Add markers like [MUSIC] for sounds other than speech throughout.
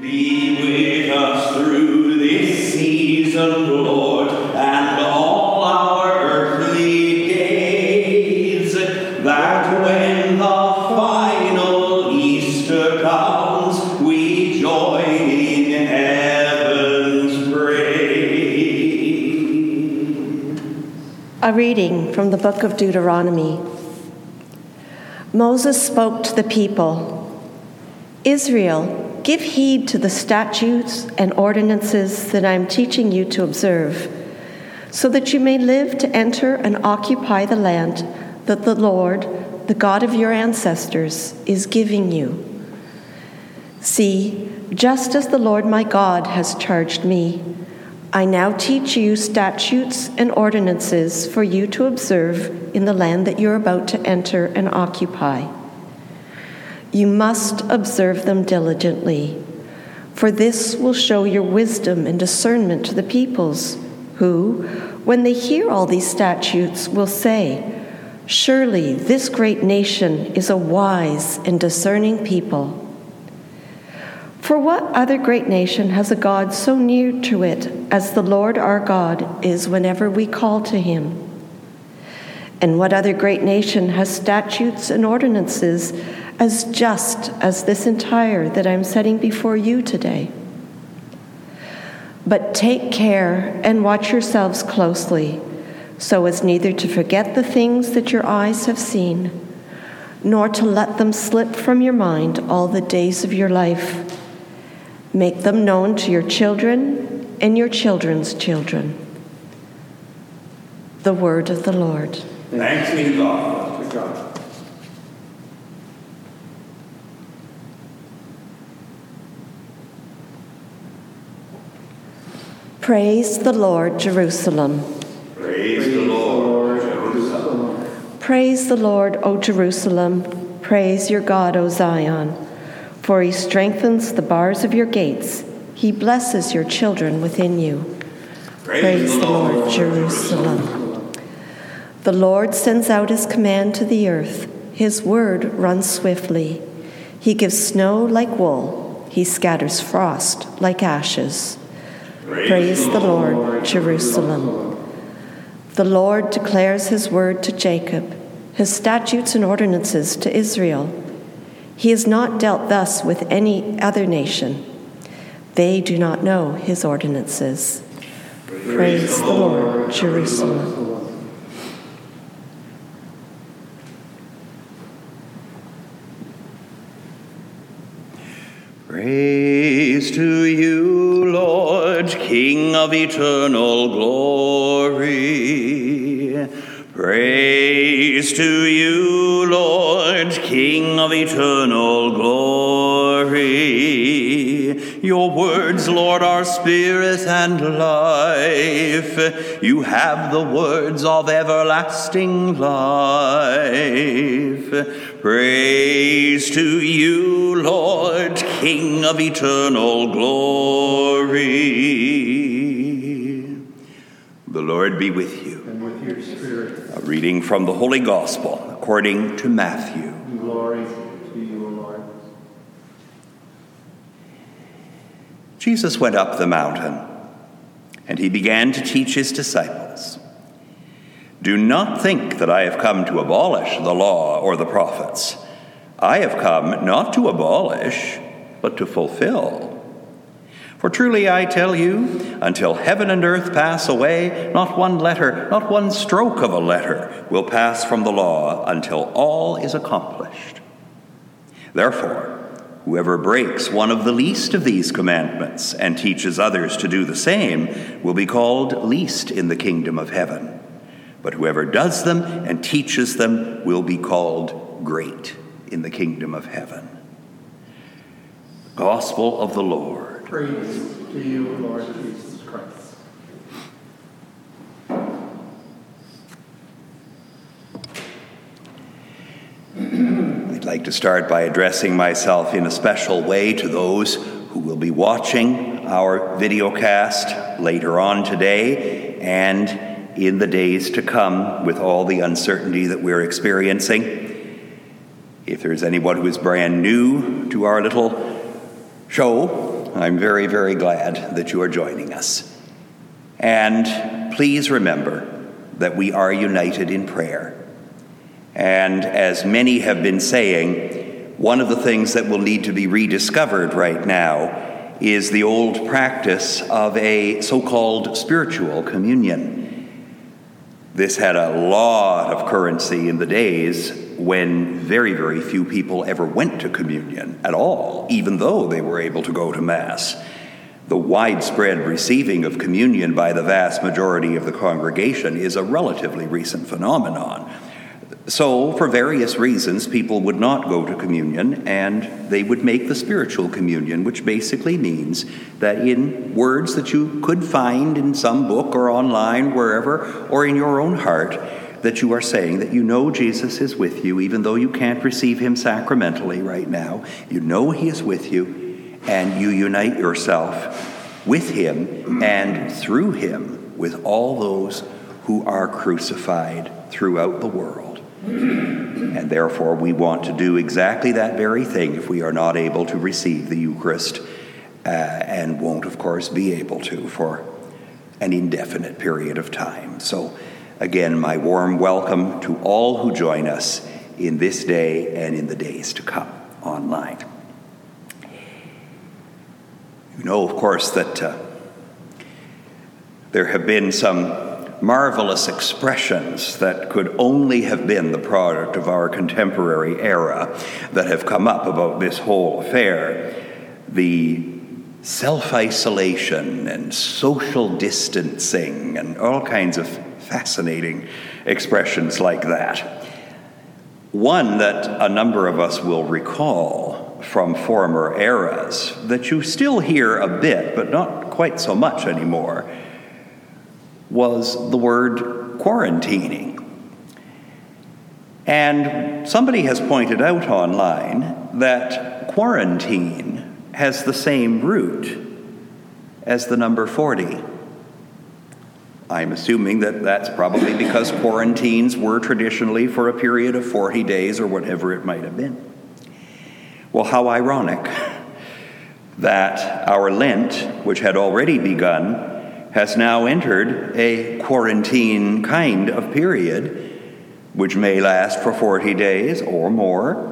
Be with us through this season, Lord, and all our earthly days, that when the final Easter comes, we join in heaven's praise. A reading from the book of Deuteronomy. Moses spoke to the people Israel, give heed to the statutes and ordinances that I am teaching you to observe, so that you may live to enter and occupy the land that the Lord, the God of your ancestors, is giving you. See, just as the Lord my God has charged me, I now teach you statutes and ordinances for you to observe in the land that you're about to enter and occupy. You must observe them diligently, for this will show your wisdom and discernment to the peoples, who, when they hear all these statutes, will say, Surely this great nation is a wise and discerning people. For what other great nation has a God so near to it as the Lord our God is whenever we call to him? And what other great nation has statutes and ordinances as just as this entire that I'm setting before you today? But take care and watch yourselves closely, so as neither to forget the things that your eyes have seen, nor to let them slip from your mind all the days of your life Make them known to your children and your children's children. The word of the Lord. Thanks be to God. Praise the Lord, Jerusalem. Praise the Lord, Jerusalem. Praise the Lord, O Jerusalem. Praise your God, O Zion. For he strengthens the bars of your gates, he blesses your children within you. Praise, the Lord, Jerusalem. The Lord sends out his command to the earth, his word runs swiftly. He gives snow like wool, he scatters frost like ashes. Praise, the Lord, Jerusalem. The Lord declares his word to Jacob, his statutes and ordinances to Israel. He has not dealt thus with any other nation. They do not know his ordinances. Praise, the Lord, Jerusalem. Praise to you, Lord, King of eternal glory. Praise to you, Lord, King of eternal glory. Your words, Lord, are spirit and life. You have the words of everlasting life. Praise to you, Lord, King of eternal glory. The Lord be with you. and with your spirit. A reading from the Holy Gospel according to Matthew. Glory to you, O Lord. Jesus went up the mountain, and he began to teach his disciples. Do not think that I have come to abolish the law or the prophets. I have come not to abolish, but to fulfill. For truly I tell you, until heaven and earth pass away, not one letter, not one stroke of a letter will pass from the law until all is accomplished. Therefore, whoever breaks one of the least of these commandments and teaches others to do the same will be called least in the kingdom of heaven. But whoever does them and teaches them will be called great in the kingdom of heaven. Gospel of the Lord. Praise to you, Lord Jesus I'd like to start by addressing myself in a special way to those who will be watching our videocast later on today and in the days to come with all the uncertainty that we're experiencing. If there's anyone who is brand new to our little show, I'm very, very glad that you are joining us. And please remember that we are united in prayer. And as many have been saying, one of the things that will need to be rediscovered right now is the old practice of a so called spiritual communion. This had a lot of currency in the days when very, very few people ever went to communion at all, even though they were able to go to Mass. The widespread receiving of communion by the vast majority of the congregation is a relatively recent phenomenon. So, for various reasons, people would not go to communion and they would make the spiritual communion, which basically means that in words that you could find in some book or online, wherever, or in your own heart, that you are saying that you know Jesus is with you, even though you can't receive him sacramentally right now. You know he is with you, and you unite yourself with him and through him with all those who are crucified throughout the world. And therefore, we want to do exactly that very thing if we are not able to receive the Eucharist uh, and won't, of course, be able to for an indefinite period of time. So, Again, my warm welcome to all who join us in this day and in the days to come online. You know, of course, that uh, there have been some marvelous expressions that could only have been the product of our contemporary era that have come up about this whole affair. The self isolation and social distancing and all kinds of fascinating expressions like that. One that a number of us will recall from former eras that you still hear a bit, but not quite so much anymore, was the word quarantining. And somebody has pointed out online that quarantine has the same root as the number 40. I'm assuming that that's probably because [LAUGHS] quarantines were traditionally for a period of 40 days or whatever it might have been. Well, how ironic [LAUGHS] that our Lent, which had already begun, has now entered a quarantine kind of period, which may last for 40 days or more,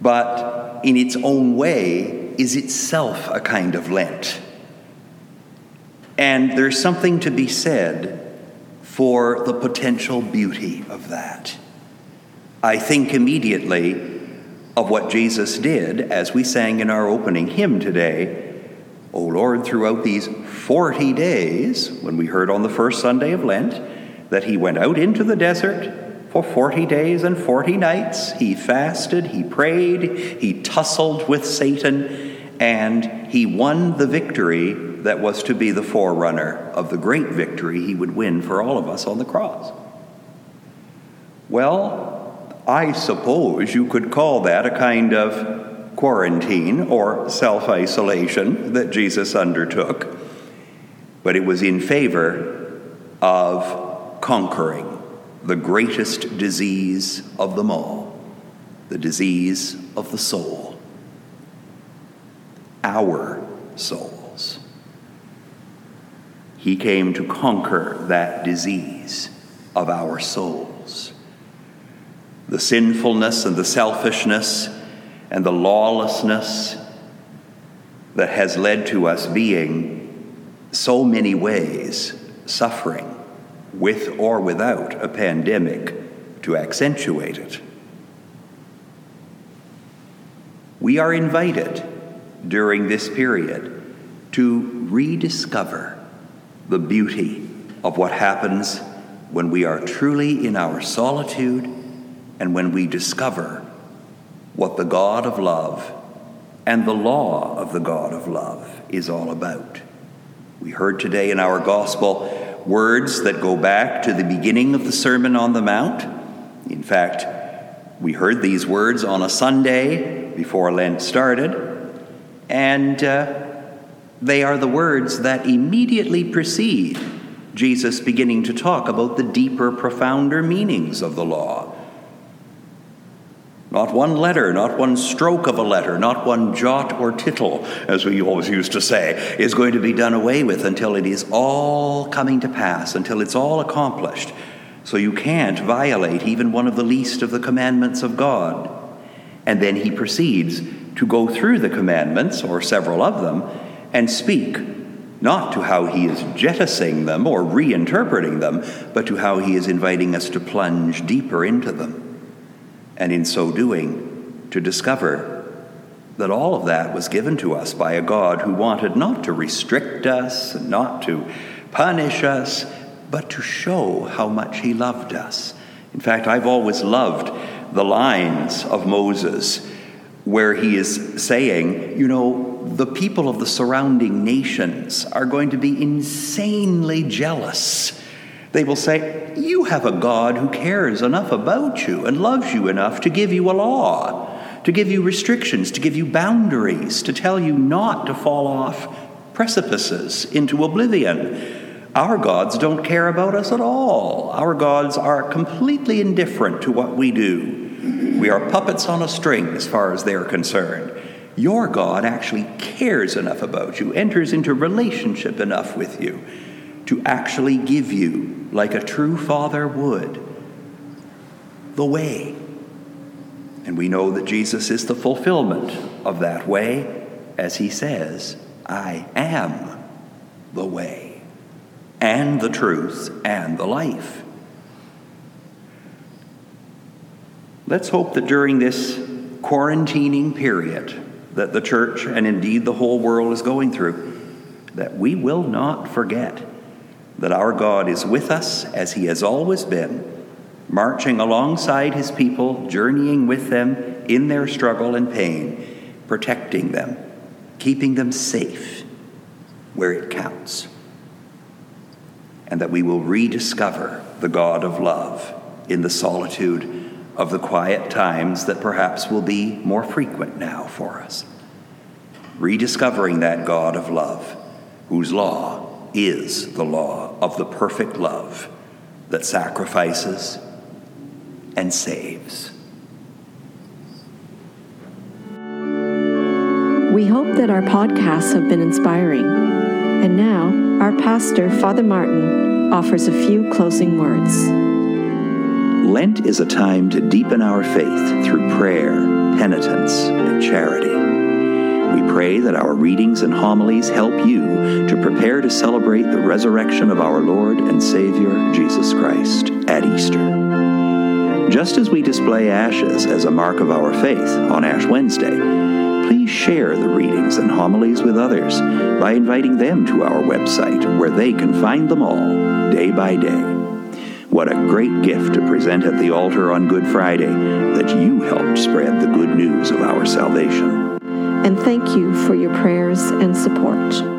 but in its own way is itself a kind of Lent. And there's something to be said for the potential beauty of that. I think immediately of what Jesus did as we sang in our opening hymn today. O Lord, throughout these 40 days, when we heard on the first Sunday of Lent that he went out into the desert for 40 days and 40 nights, he fasted, he prayed, he tussled with Satan, and he won the victory that was to be the forerunner of the great victory he would win for all of us on the cross. Well, I suppose you could call that a kind of quarantine or self isolation that Jesus undertook, but it was in favor of conquering the greatest disease of them all the disease of the soul, our souls. He came to conquer that disease of our souls. The sinfulness and the selfishness and the lawlessness that has led to us being so many ways suffering with or without a pandemic to accentuate it. We are invited during this period to rediscover the beauty of what happens when we are truly in our solitude and when we discover what the God of love and the law of the God of love is all about. We heard today in our gospel words that go back to the beginning of the Sermon on the Mount. In fact, we heard these words on a Sunday before Lent started, and uh, they are the words that immediately precede Jesus beginning to talk about the deeper, profounder meanings of the law. Not one letter, not one stroke of a letter, not one jot or tittle, as we always used to say, is going to be done away with until it is all coming to pass, until it's all accomplished. So you can't violate even one of the least of the commandments of God. And then he proceeds to go through the commandments, or several of them, and speak not to how he is jettisoning them or reinterpreting them, but to how he is inviting us to plunge deeper into them and in so doing, to discover that all of that was given to us by a God who wanted not to restrict us, not to punish us, but to show how much He loved us. In fact, I've always loved the lines of Moses where he is saying, you know, the people of the surrounding nations are going to be insanely jealous they will say, You have a God who cares enough about you and loves you enough to give you a law, to give you restrictions, to give you boundaries, to tell you not to fall off precipices into oblivion. Our gods don't care about us at all. Our gods are completely indifferent to what we do. We are puppets on a string as far as they're concerned. Your God actually cares enough about you, enters into relationship enough with you to actually give you, like a true father would, the way. And we know that Jesus is the fulfillment of that way, as he says, I am the way, and the truth, and the life. Let's hope that during this quarantining period that the church and indeed the whole world is going through, that we will not forget that our God is with us as he has always been, marching alongside his people, journeying with them in their struggle and pain, protecting them, keeping them safe where it counts. And that we will rediscover the God of love in the solitude of the quiet times that perhaps will be more frequent now for us. Rediscovering that God of love, whose law is the law of the perfect love that sacrifices and saves. We hope that our podcasts have been inspiring. And now, our pastor, Father Martin, offers a few closing words. Lent is a time to deepen our faith through prayer, penitence, and charity. We pray that our readings and homilies help you to prepare to celebrate the resurrection of our Lord and Savior, Jesus Christ, at Easter. Just as we display ashes as a mark of our faith on Ash Wednesday, please share the readings and homilies with others by inviting them to our website where they can find them all day by day. What a great gift to present at the altar on Good Friday that you helped spread the good news of our salvation and thank you for your prayers and support.